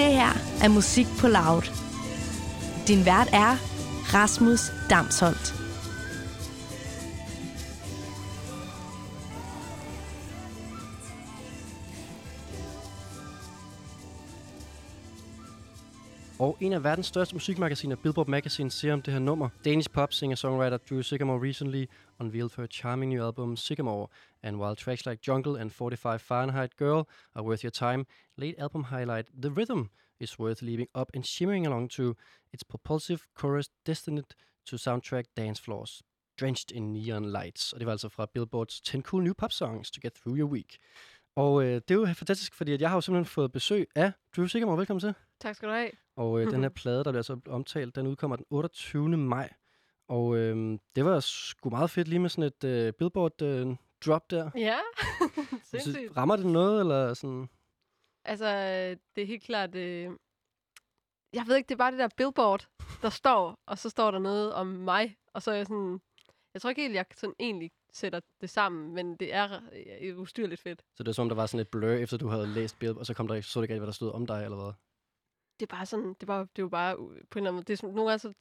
Det her er Musik på Loud. Din vært er Rasmus Damsholdt. En af verdens største musikmagasiner, Billboard Magazine, siger om det her nummer. Danish pop singer-songwriter Drew Sycamore recently unveiled her charming new album Sycamore, and while tracks like Jungle and 45 Fahrenheit Girl are worth your time, late album highlight The Rhythm is worth leaving up and shimmering along to. Its propulsive chorus destined to soundtrack dance floors, drenched in neon lights. Og det var altså fra Billboards 10 Cool New Pop Songs to Get Through Your Week. Og øh, det er jo fantastisk, fordi at jeg har jo simpelthen fået besøg af Drew Sycamore. Velkommen til. Tak skal du have. Og øh, den her plade, der bliver så omtalt, den udkommer den 28. maj. Og øh, det var sgu meget fedt lige med sådan et øh, Billboard-drop der. Ja, sindssygt. rammer det noget, eller sådan? Altså, det er helt klart... Øh... Jeg ved ikke, det er bare det der billboard, der står, og så står der noget om mig, og så er jeg sådan... Jeg tror ikke helt, jeg sådan egentlig sætter det sammen, men det er øh, ustyrligt fedt. Så det er som om, der var sådan et blur, efter du havde læst Billboard, og så kom der så du ikke hvad der stod om dig, eller hvad? Det er bare sådan, det bare, det er jo bare u- på en eller anden måde, det er sådan, nogle gange så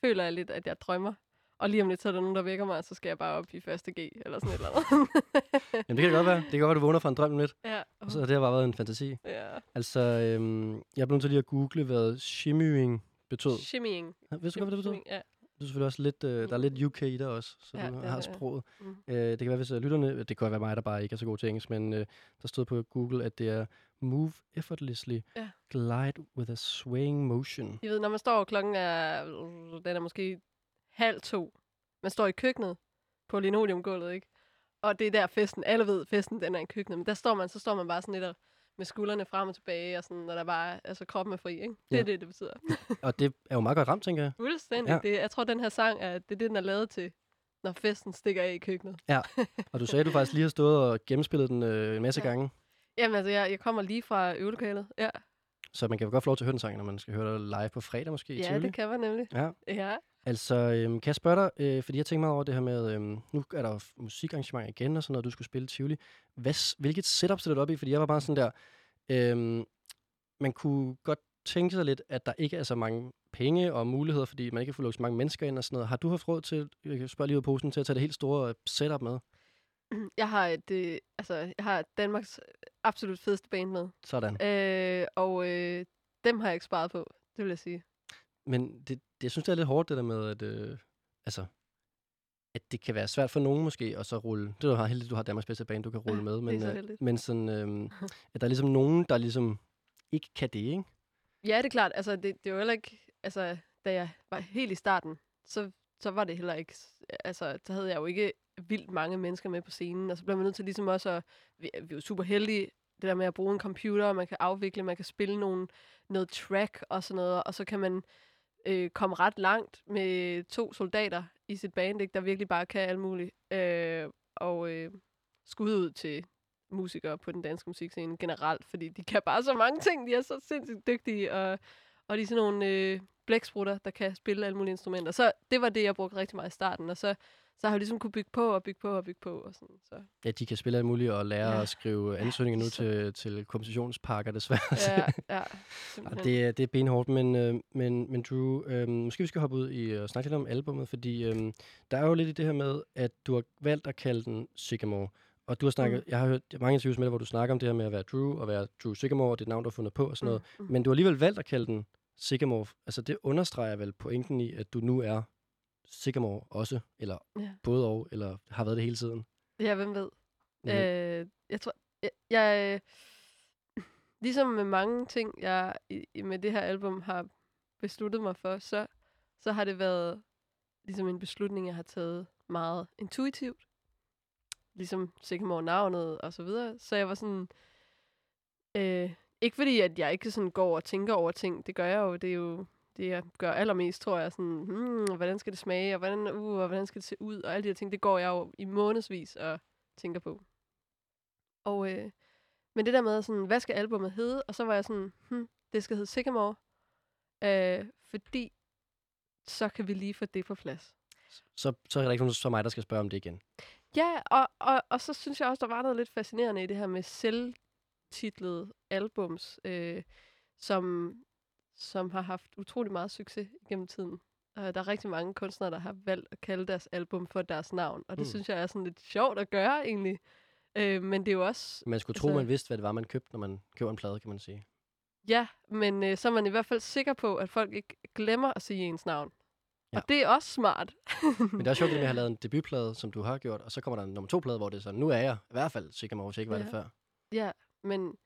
føler jeg lidt, at jeg drømmer. Og lige om lidt, så er der nogen, der vækker mig, og så skal jeg bare op i første G, eller sådan et eller andet. Jamen, det kan det godt være. Det kan godt være, du vågner fra en drøm lidt. ja, Og så har det har bare været en fantasi. ja. Altså, øhm, jeg blev nødt til lige at google, hvad shimmying betød. Shimmying. Vidste du godt, hvad det betød? Shimmying, Ja. Er selvfølgelig også lidt, øh, der er lidt UK i det også, så Ja, du har det, ja. sproget. Mm. Øh, det kan være, hvis øh, lytterne, det kan være mig, der bare ikke er så god til engelsk, men øh, der stod på Google, at det er move effortlessly, Ja. glide with a swaying motion. Jeg ved, når man står, og klokken er, den er måske halv to. Man står i køkkenet på linoleumgulvet, ikke? Og det er der festen, alle ved, festen den er i køkkenet. Men der står man, så står man bare sådan lidt og, med skuldrene frem og tilbage, og sådan, når der bare, altså kroppen er fri, ikke? Det Ja. er det, det betyder. Og det er jo meget godt ramt, tænker jeg. Fuldstændig. Ja. Ja. Det, jeg tror, den her sang, er, det er det, den er lavet til, når festen stikker af i køkkenet. Og du sagde, at du faktisk lige har stået og gennemspillet den øh, en masse Ja. gange. Jamen altså, jeg, jeg kommer lige fra øvelokalet. Ja, Så man kan jo godt få lov til at høre den sang, når man skal høre dig live på fredag måske i ja Tivoli. det kan man nemlig. Ja, Ja. Altså øhm, kan jeg spørge dig, øh, fordi jeg tænker meget over det her med, øhm, nu er der musikarrangement igen og sådan noget, du skulle spille Tivoli. Hvad, hvilket setup stiller du op i? Fordi jeg var bare sådan der, øhm, man kunne godt tænke sig lidt, at der ikke er så mange penge og muligheder, fordi man ikke kan få lukket så mange mennesker ind og sådan noget. Har du haft råd til, jeg kan spørge lige ud af posen, til at tage det helt store øh, setup med? Jeg har, et, øh, altså, jeg har Danmarks absolut fedeste band med. Sådan. Øh, og øh, dem har jeg ikke sparet på, det vil jeg sige. Men det, det, jeg synes, det er lidt hårdt, det der med, at, øh, altså, at det kan være svært for nogen måske, at så rulle. Det er du har heldigt, du har Danmarks bedste bane, du kan rulle med. det Men, så øh, men sådan, øh, at der er ligesom nogen, der ligesom ikke kan det, ikke? Ja, det er klart. Altså, det, det er jo heller ikke... Altså, da jeg var helt i starten, så, så var det heller ikke... Altså, så havde jeg jo ikke vildt mange mennesker med på scenen, og så blev man nødt til ligesom også at... Vi, vi er jo super heldige, det der med at bruge en computer, og man kan afvikle, man kan spille nogle, noget track og sådan noget, og så kan man øh, komme ret langt med to soldater i sit band, ikke, der virkelig bare kan alt muligt. Øh, og øh, skud ud til musikere på den danske musikscene generelt, fordi de kan bare så mange ting. De er så sindssygt dygtige, og, og de er sådan nogle øh, blæksprutter, der kan spille alle mulige instrumenter. Så det var det, jeg brugte rigtig meget i starten, og så, så har jeg ligesom kunne bygge på og bygge på og bygge på. Og sådan, så. Ja, de kan spille alt muligt og lære Ja. at skrive ansøgninger nu så- til, til kompensationspakker, desværre. Ja, ja. Og simpelthen. det, er- det er benhårdt, men, øh, men, men Drew, øh, måske vi skal hoppe ud i og snakke lidt om albummet, fordi øh, der er jo lidt i det her med, at du har valgt at kalde den Sycamore. Og du har snakket, Mm. jeg har hørt mange interviews med dig, hvor du snakker om det her med at være Drew, og være Drew Sycamore, og det et navn, du har fundet på og sådan noget. Mm, mm. Men du har alligevel valgt at kalde den Sycamore. Altså det understreger vel pointen i, at du nu er Sycamore også, eller Ja. både og, eller har været det hele tiden. Ja, hvem ved. Mhm. Øh, jeg tror, jeg, jeg, ligesom med mange ting, jeg i- med det her album har besluttet mig for, så, så har det været ligesom en beslutning, jeg har taget meget intuitivt. Ligesom Sycamore navnet og så videre. Så jeg var sådan, øh, ikke fordi, at jeg ikke sådan går og tænker over ting, det gør jeg jo, det er jo det, jeg gør allermest, tror jeg, sådan, hmm, hvordan skal det smage, og hvordan, uh, og hvordan skal det se ud, og alle de her ting, det går jeg jo i månedsvis og tænker på. Og, øh, men det der med, sådan, hvad skal albumet hedde? Og så var jeg sådan, hm, det skal hedde Sycamore, øh, fordi så kan vi lige få det på plads. Så, så er der ikke nogen som mig, der skal spørge om det igen. Ja, og, og, og så synes jeg også, der var noget lidt fascinerende i det her med selvtitlede albums, øh, som, som har haft utrolig meget succes gennem tiden. Og der er rigtig mange kunstnere, der har valgt at kalde deres album for deres navn. Og det Mm. synes jeg er sådan lidt sjovt at gøre, egentlig. Øh, men det er jo også... Man skulle tro, Altså- man vidste, hvad det var, man købte, når man køber en plade, kan man sige. Ja, men øh, så er man i hvert fald sikker på, at folk ikke glemmer at sige ens navn. Ja. Og det er også smart. Men det er også sjovt, at have lavet en debutplade, som du har gjort, og så kommer der en nummer to plade, hvor det er sådan, nu er jeg i hvert fald sikker jeg ikke var Ja. det før. Ja, men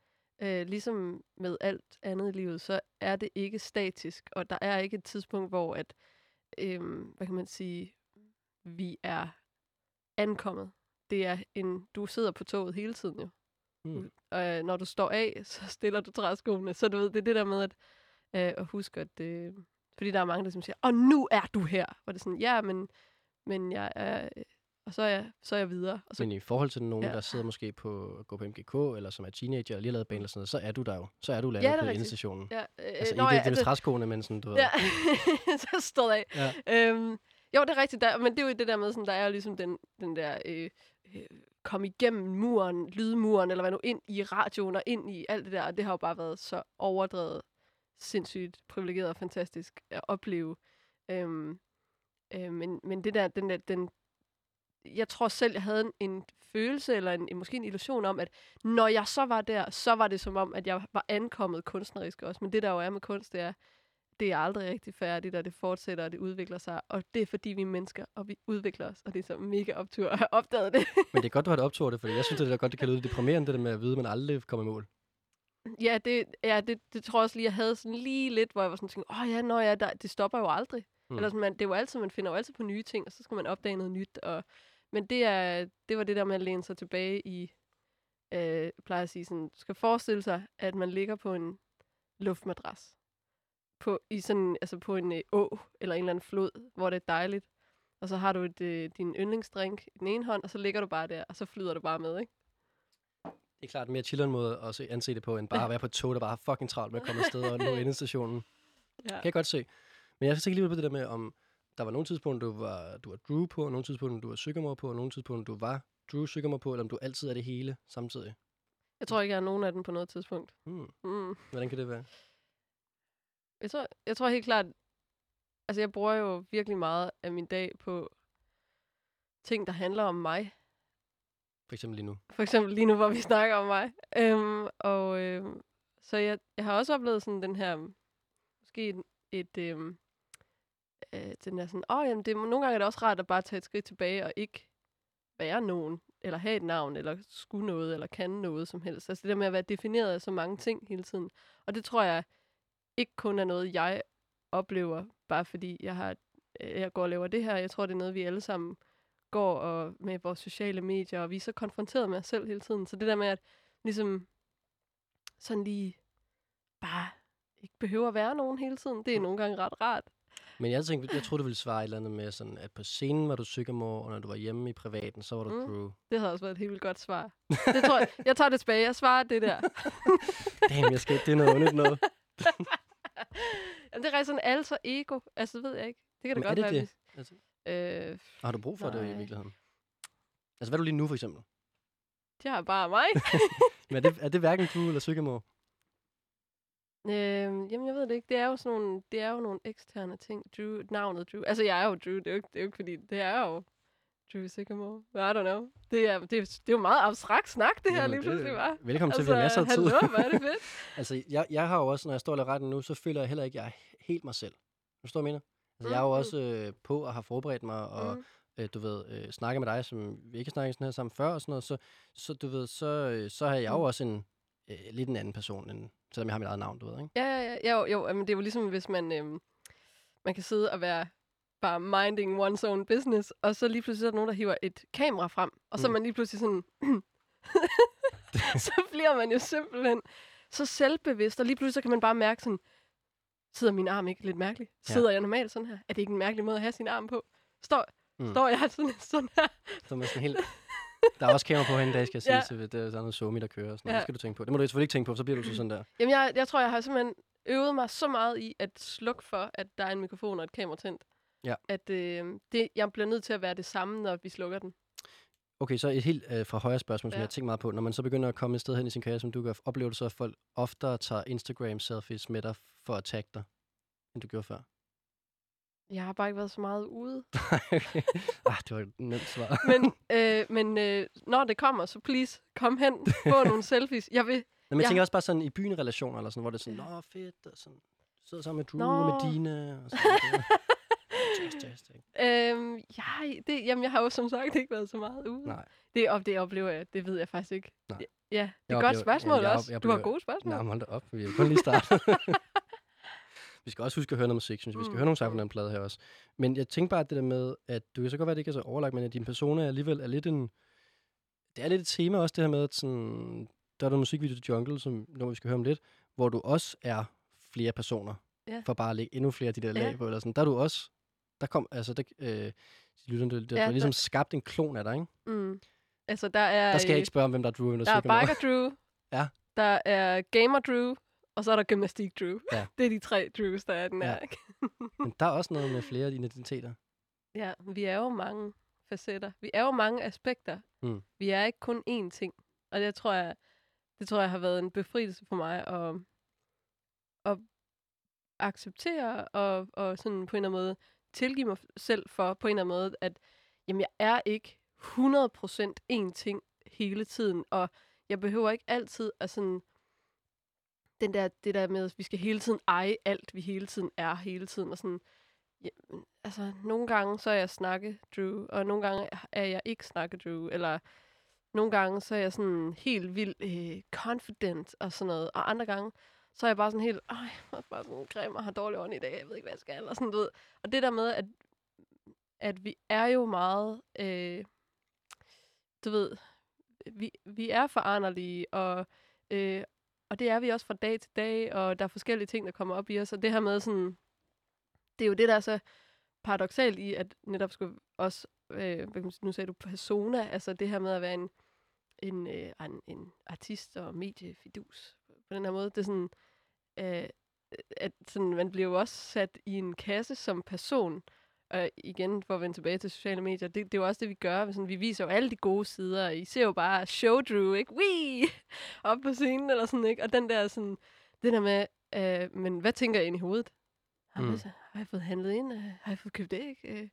øh, ligesom med alt andet i livet, så er det ikke statisk, og der er ikke et tidspunkt, hvor at, øh, hvad kan man sige, vi er ankommet. Det er en, du sidder på toget hele tiden jo. Mm. Og øh, når du står af, så stiller du træskoene. Så du ved, det er det der med at, øh, at huske, at øh, fordi der er mange, der som siger, og nu er du her. Og det er sådan, ja, men, men jeg er, øh, og så er jeg, så er jeg videre. Og så, Men i forhold til nogen, Ja. der sidder måske på går på MGK, eller som er teenager og lige har lavet band eller sådan noget, så er du der jo. Så er du landet Ja, det er på rigtigt. endestationen. ja, øh, Altså nå, ikke ja, det træskoene, men sådan, du ved. Ja, så stod af. Ja. Øhm, jo, det er rigtigt, der, men det er jo det der med, sådan, der er jo ligesom den, den der øh, øh, kom igennem muren, lydmuren, eller hvad nu, ind i radioen og ind i alt det der, og det har jo bare været så overdrevet, sindssygt privilegeret og fantastisk at opleve. Øhm, øh, men, men det der, den der, den, jeg tror selv, jeg havde en, en følelse, eller en, en, måske en illusion om, at når jeg så var der, så var det som om, at jeg var ankommet kunstnerisk også. Men det der jo er med kunst, det er, det er aldrig rigtig færdigt, og det fortsætter, og det udvikler sig. Og det er fordi, vi er mennesker, og vi udvikler os. Og det er så mega optur at have opdaget det. Men det er godt, du har det optur det, for jeg synes, det er godt, det kan lyde deprimerende, det der med at vide, at man aldrig kommer i mål. ja, det, ja det, det tror jeg også lige, jeg havde sådan lige lidt, hvor jeg var sådan tænkt, åh oh, ja, nå ja, der, det stopper jo aldrig. Mm. Eller sådan, man, det er jo altid, man finder jo altid på nye ting, og så skal man opdage noget nyt. Og, men det, er, det var det der med at læne sig tilbage i, øh, plejer at sige sådan, skal forestille sig, at man ligger på en luftmadras. På, i sådan, altså på en øh, å eller en eller anden flod, hvor det er dejligt. Og så har du et, øh, din yndlingsdrink i den ene hånd, og så ligger du bare der, og så flyder du bare med, ikke? Det er klart en mere chilleren måde at se, anse det på, end bare at være på et tog, der bare har fucking travlt med at komme afsted og nå endestationen. Ja. Kan jeg godt se. Men jeg skal lige på det der med, om der var nogle tidspunkter, du var, du var Drew på, og nogle tidspunkter, du var Sycamore på, og nogle tidspunkter, du var Drew Sycamore på, eller om du altid er det hele samtidig. Jeg tror ikke, jeg er nogen af dem på noget tidspunkt. Hmm. Mm. Hvordan kan det være? Jeg tror, jeg tror helt klart, altså jeg bruger jo virkelig meget af min dag på ting, der handler om mig. For eksempel lige nu. For eksempel lige nu, hvor vi snakker om mig. Øhm, og øhm, så jeg, jeg har også oplevet sådan den her, måske et, et øhm, øh, den der sådan, åh, jamen, det, er- nogle gange er det også rart at bare tage et skridt tilbage og ikke være nogen, eller have et navn, eller skulle noget, eller kan noget som helst. Altså det der med at være defineret af så mange ting hele tiden. Og det tror jeg ikke kun er noget, jeg oplever, bare fordi jeg har øh, jeg går og laver det her. Jeg tror, det er noget, vi alle sammen går og med vores sociale medier, og vi er så konfronteret med os selv hele tiden. Så det der med, at ligesom sådan lige bare ikke behøver at være nogen hele tiden, det er nogle gange ret rart. Men jeg tænkte, jeg troede, du ville svare et eller andet med, sådan, at på scenen var du Sycamore, og når du var hjemme i privaten, så var du Mm. Drew. Det havde også været et helt vildt godt svar. Det tror jeg, jeg tager det tilbage. Jeg svarer det der. Damn, jeg skal, det er noget ondt noget. Jamen, det er sådan alter ego. Altså, det ved jeg ikke. Det kan da Men er godt det være, det? hvis- Altså, Øh, har du brug for det i Nej. virkeligheden? Altså, hvad er du lige nu, for eksempel? det har bare mig. Men er det, er det hverken Drew eller Sycamore? Øh, jamen, jeg ved det ikke. Det er jo sådan nogle, det er jo nogle eksterne ting. Drew, navnet Drew. Altså, jeg er jo Drew. Det er jo ikke, det er jo ikke fordi, det er jo Drew Sycamore. I don't know. Det er, det er, det er jo meget abstrakt snak, det her Jamen, lige pludselig, var. Velkommen til, vi har masser af tid. hallo, hvor er det fedt. Altså, jeg, jeg har jo også, når jeg står og retten nu, så føler jeg heller ikke, at jeg er helt mig selv. Du står, mener? Altså, jeg er jo Mm. også øh, på og har forberedt mig, og Mm. øh, du ved, øh, snakke med dig, som vi ikke har snakket sådan her sammen før og sådan noget, så, så du ved, så, øh, så har jeg jo Mm. også en øh, lidt en anden person, end, selvom jeg har mit eget navn, du ved, ikke? Ja, ja, ja. Jo, jo men det er jo ligesom, hvis man, øhm, man kan sidde og være bare minding one's own business, og så lige pludselig er der nogen, der hiver et kamera frem, og så er Mm. man lige pludselig sådan... så bliver man jo simpelthen så selvbevidst, og lige pludselig så kan man bare mærke sådan, sidder min arm ikke lidt mærkeligt? Ja. Sidder jeg normalt sådan her? Er det ikke en mærkelig måde at have sin arm på? Står, Mm. står jeg sådan, sådan her? Så man sådan helt... Der er også kamera på en dag, skal jeg sige, Ja. så der, der er noget somi, der kører og sådan noget. Ja. Det skal du tænke på. Det må du selvfølgelig ikke tænke på, så bliver du så sådan der. Jamen, jeg, jeg tror, jeg har simpelthen øvet mig så meget i at slukke for, at der er en mikrofon og et kamera tændt. Ja. At øh, det, jeg bliver nødt til at være det samme, når vi slukker den. Okay, så et helt øh, fra højre spørgsmål, som Ja. jeg tænker meget på. Når man så begynder at komme et sted hen i sin karriere, som du gør, oplever du så, at folk oftere tager Instagram-selfies med dig for at tagge dig, end du gjorde før? Jeg har bare ikke været så meget ude. okay. ah, det var et nemt svar. Men, øh, men øh, når det kommer, så please, kom hen, få nogle selfies. Jeg vil... Men jeg Ja. tænker også bare sådan i byen-relationer, eller sådan, hvor det er sådan, nå fedt, og sådan, sidder sammen med Drew Nå. og med Dina, og sådan jazz, ikke? Øhm, jeg, det, jamen, jeg har jo som sagt ikke været så meget ude. Nej. Det, op, det oplever jeg, det ved jeg faktisk ikke. Nej. Ja, det er Jeg et godt spørgsmål jamen, jeg op- også. jeg du har gode spørgsmål. Nej, hold da op, vi er kun lige startet. Vi skal også huske at høre noget musik, synes jeg. Vi skal Mm, høre nogle plade her også. Men jeg tænker bare at det der med, at du kan så godt være, at det ikke er så overlagt, men at din persona alligevel er lidt en... Det er lidt et tema også, det her med, at sådan, der er der musikvideo til Jungle, som når vi skal høre om lidt, hvor du også er flere personer. Ja. For bare at lægge endnu flere af de der Ja. lag på. Eller sådan. Der er du også... Der kom, altså, der, øh, lytterne, der, der, Ja, ligesom der- skabt en klon af dig, ikke? Mm. Altså, der er... Der skal jeg ikke spørge om, hvem der er Drew, der, Der er. Biker Drew. Ja. Der er Gamer Drew. Og så er der Gymnastik Drew. Ja. Det er de tre Drews, der er den Ja. her. ikke? Men der er også noget med flere identiteter. Ja, vi er jo mange facetter. Vi er jo mange aspekter. Mm. Vi er ikke kun én ting. Og det tror jeg, det tror jeg har været en befrielse for mig at, at acceptere og, og sådan på en eller anden måde tilgive mig selv for på en eller anden måde, at jamen, jeg er ikke 100% én ting hele tiden, og jeg behøver ikke altid at sådan den der, det der med, at vi skal hele tiden eje alt, vi hele tiden er hele tiden, og sådan, ja, altså, nogle gange så er jeg snakke Drew, og nogle gange er jeg ikke snakke Drew, eller nogle gange så er jeg sådan helt vildt øh, confident og sådan noget, og andre gange så er jeg bare sådan helt, ej, jeg er bare sådan grim og har dårlig ånd i dag, jeg ved ikke, hvad jeg skal, eller sådan, du ved. Og det der med, at, at vi er jo meget, øh, du ved, vi, vi er foranderlige, og, øh, og det er vi også fra dag til dag, og der er forskellige ting, der kommer op i os, og det her med sådan, det er jo det, der er så paradoxalt i, at netop skulle også, øh, nu sagde du persona, altså det her med at være en, en, øh, en, en artist og mediefidus på den her måde, det er sådan, øh, at sådan, man bliver jo også sat i en kasse som person, og igen, for at vende tilbage til sociale medier, det, det er jo også det, vi gør. Sådan, vi viser jo alle de gode sider. I ser jo bare show Drew, ikke? Wee! Op på scenen, eller sådan, ikke? Og den der sådan, det der med, øh, men hvad tænker jeg ind i hovedet? Har, Mm. mm. har jeg fået handlet ind? Øh, Har jeg fået købt æg? Øh,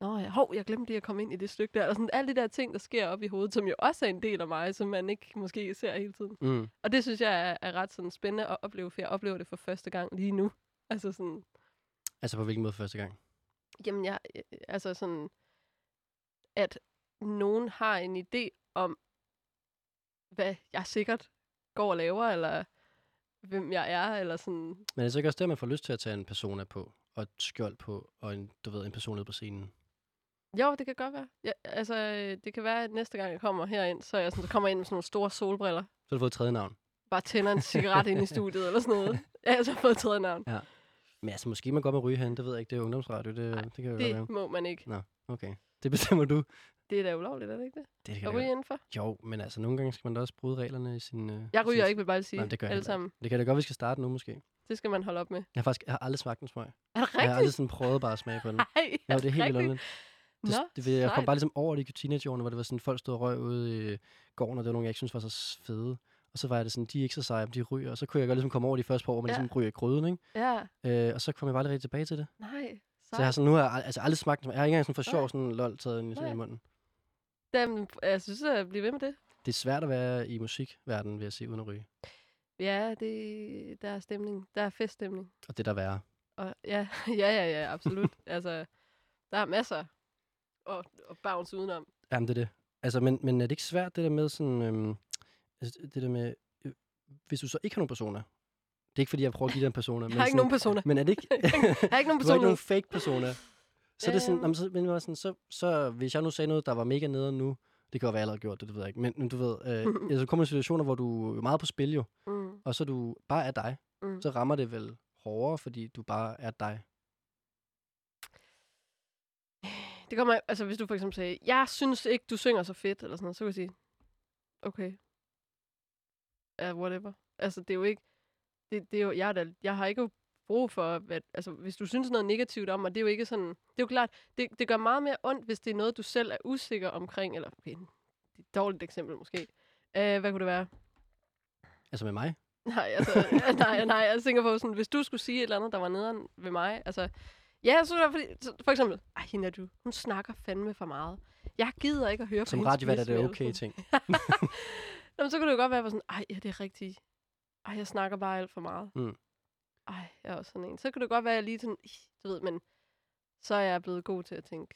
Nå, ja, hov, jeg glemte lige at komme ind i det stykke der. Eller sådan, alle de der ting, der sker op i hovedet, som jo også er en del af mig, som man ikke måske ser hele tiden. Mm. Og det synes jeg er, er ret sådan spændende at opleve, for jeg oplever det for første gang lige nu. Altså sådan, Altså på hvilken måde første gang? Jamen, jeg, øh, altså sådan, at nogen har en idé om, hvad jeg sikkert går og laver, eller hvem jeg er, eller sådan. Men er det så ikke også der, man får lyst til at tage en persona på, og et skjold på, og en, du ved, en person på scenen? Jo, det kan godt være. Ja, altså, øh, det kan være, at næste gang jeg kommer herind, så, er jeg sådan, så kommer jeg ind med sådan nogle store solbriller. Så har du fået et tredje navn. Bare tænder en cigaret ind i studiet, eller sådan noget. Ja, jeg har så fået et tredje navn. Men altså, måske man godt må ryge hen, det ved jeg ikke, det er ungdomsradio, det, Nej, det kan jo godt være. Det må man ikke. Okay, det bestemmer du. Det er da ulovligt, er det ikke det? Det, det At kan ryge det indenfor. Jo, men altså, nogle gange skal man da også bryde reglerne i sin... Øh, Jeg ryger sin... ikke, vil bare sige. Nej, det gør jeg alle sammen. Det kan da godt, vi skal starte nu, måske. Det skal man holde op med. Jeg har faktisk jeg har aldrig smagt en smøg. Er det Jeg har aldrig rigtigt? sådan prøvet bare at smage på den. Nej, det er helt vildt underligt. Nå, Det, det, jeg kom bare ligesom over det i teenageårene, hvor det var sådan, folk stod og røg ude i gården, og det var nogle, jeg ikke synes var så fede. Og så var det sådan, de er ikke så seje, de ryger. Og så kunne jeg godt ligesom komme over de første par år, man Ja. ligesom ryger i gryden, ikke? Ja, Øh, og så kom jeg bare aldrig rigtig tilbage til det. nej. Så jeg har sådan, nu har jeg altså aldrig smagt den. Jeg har ikke engang sådan for sjov sådan lol taget den i, munden. Jamen, jeg synes, at blive ved med det. Det er svært at være i musikverdenen, vil jeg sige, uden at ryge. Ja, det, der er stemning. Der er feststemning. Og det der værre. Og ja, ja, ja, ja, absolut. altså, der er masser at, at bounce udenom. Jamen, det er det. Altså, men, men er det ikke svært, det der med sådan... Øhm, altså, det der med... Øh, hvis du så ikke har nogen personer. Det er ikke, fordi jeg prøver at give dig en persona. Jeg har ikke nogen personer. Men er det ikke... Jeg har ikke nogen du har ikke personer. nogen fake persona. Så er det sådan, Øhm. jamen, så, men sådan, så, så, hvis jeg nu sagde noget, der var mega nede nu, det kan jo være, jeg allerede gjort det, det ved jeg ikke, men, men du ved, øh, altså, så kommer situationer, hvor du er meget på spil jo, Mm, og så du bare er dig, mm. så rammer det vel hårdere, fordi du bare er dig. Det kommer, altså hvis du for eksempel sagde, jeg synes ikke, du synger så fedt, eller sådan noget, så kan jeg sige, okay. Uh, whatever. Altså, det er jo ikke, det, det er jo, jeg, er da, jeg har ikke brug for, at, altså, hvis du synes noget negativt om mig, det er jo ikke sådan, det er jo klart, det, det gør meget mere ondt, hvis det er noget, du selv er usikker omkring, eller okay, rigtig dårligt eksempel måske. Øh, hvad kunne det være? Altså med mig? Nej, altså, nej, nej, jeg tænker på sådan, hvis du skulle sige et eller andet, der var nederen ved mig, altså, ja, så var fordi, for eksempel, ej, hende er du, hun snakker fandme for meget. Jeg gider ikke at høre på Som radiovært er det okay ting. Jamen, så kunne det jo godt være, at jeg var sådan, ej, ja, det er rigtigt. Ej, jeg snakker bare alt for meget. Mm. Ej, jeg er også sådan en. Så kunne det godt være, at jeg lige sådan, "Ih, du ved, men så er jeg blevet god til at tænke,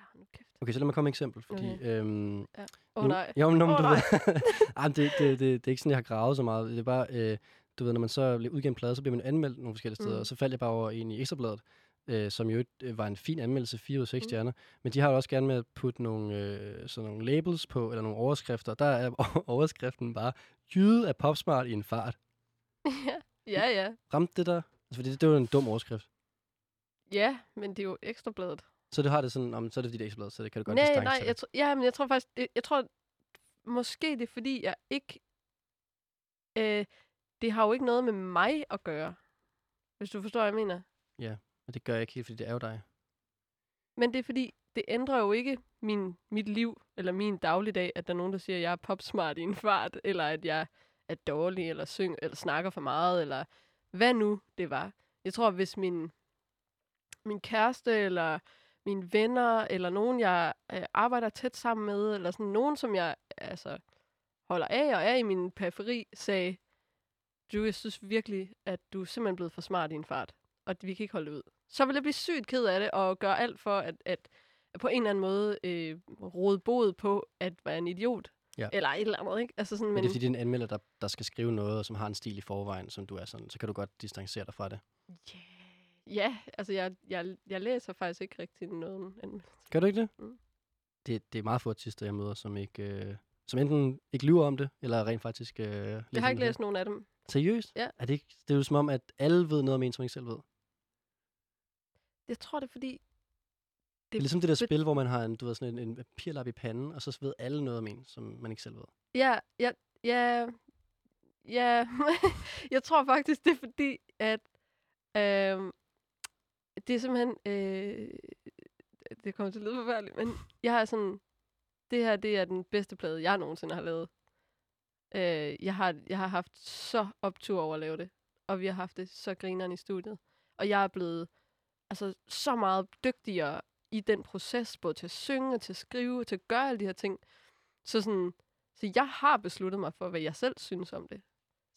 ja, nu kæft. Okay, så lad mig komme med et eksempel, fordi... Okay. Øhm, Åh oh, nu, nej. Jo, men, oh, du nej. ved, Ej, det, det, det, det, er ikke sådan, jeg har gravet så meget. Det er bare, øh, du ved, når man så udgiver en plade, så bliver man anmeldt nogle forskellige steder, Mm. og så faldt jeg bare over en i Ekstrabladet, øh, som jo øh, var en fin anmeldelse, 4 ud af 6 Mm. stjerner. Men de har jo også gerne med at putte nogle, øh, sådan nogle labels på, eller nogle overskrifter. Der er overskriften bare, jyde af popsmart i en fart. ja, ja, ja. Ramte det der? Altså, fordi det, det var en dum overskrift. Ja, men det er jo ekstrabladet. Så det har det sådan, om, så er det dit Ekstrablad, så det kan du godt Nej, distance nej, jeg, tr- ja, men jeg tror faktisk, det, jeg tror, måske det er fordi, jeg ikke, øh, det har jo ikke noget med mig at gøre, hvis du forstår, hvad jeg mener. Og det gør jeg ikke helt, fordi det er jo dig. Men det er fordi, det ændrer jo ikke min, mit liv, eller min dagligdag, at der er nogen, der siger, at jeg er popsmart i en fart, eller at jeg er dårlig, eller syng, eller snakker for meget, eller hvad nu det var. Jeg tror, hvis min, min kæreste, eller mine venner, eller nogen, jeg øh, arbejder tæt sammen med, eller sådan nogen, som jeg altså, holder af og er i min periferi, sagde, du, jeg synes virkelig, at du er simpelthen blevet for smart i en fart, og vi kan ikke holde det ud. Så vil jeg blive sygt ked af det, og gøre alt for, at, at på en eller anden måde øh, rode bod på at være en idiot. Ja. Eller et eller andet, ikke? Altså sådan, Men, men, det er fordi, det er en anmelder, der, der skal skrive noget, og som har en stil i forvejen, som du er sådan, så kan du godt distancere dig fra det. yeah. ja, altså jeg, jeg, jeg læser faktisk ikke rigtig noget. anmeldelse. Gør du ikke det? Mm. Det, det er meget få artister, jeg møder, som ikke... Øh, som enten ikke lyver om det, eller rent faktisk... Øh, Jeg har ikke læst nogen af dem. Seriøst? Ja. Er det, ikke, det er jo som om, at alle ved noget om en, som ikke selv ved. Det, Jeg tror det er fordi... det er ligesom det der spil, hvor man har en, du ved, sådan en, en papirlap i panden, og så ved alle noget om en, som man ikke selv ved. Ja, ja, ja, ja. jeg tror faktisk, det er fordi, at øh, det er simpelthen, øh, det kommer til at lyde forfærdeligt, men jeg har sådan, det her, det er den bedste plade, jeg nogensinde har lavet. Øh, jeg, har, jeg har haft så optur over at lave det, og vi har haft det så grineren i studiet. Og jeg er blevet altså, så meget dygtigere i den proces, både til at synge og til at skrive og til at gøre alle de her ting. Så sådan, så jeg har besluttet mig for, hvad jeg selv synes om det.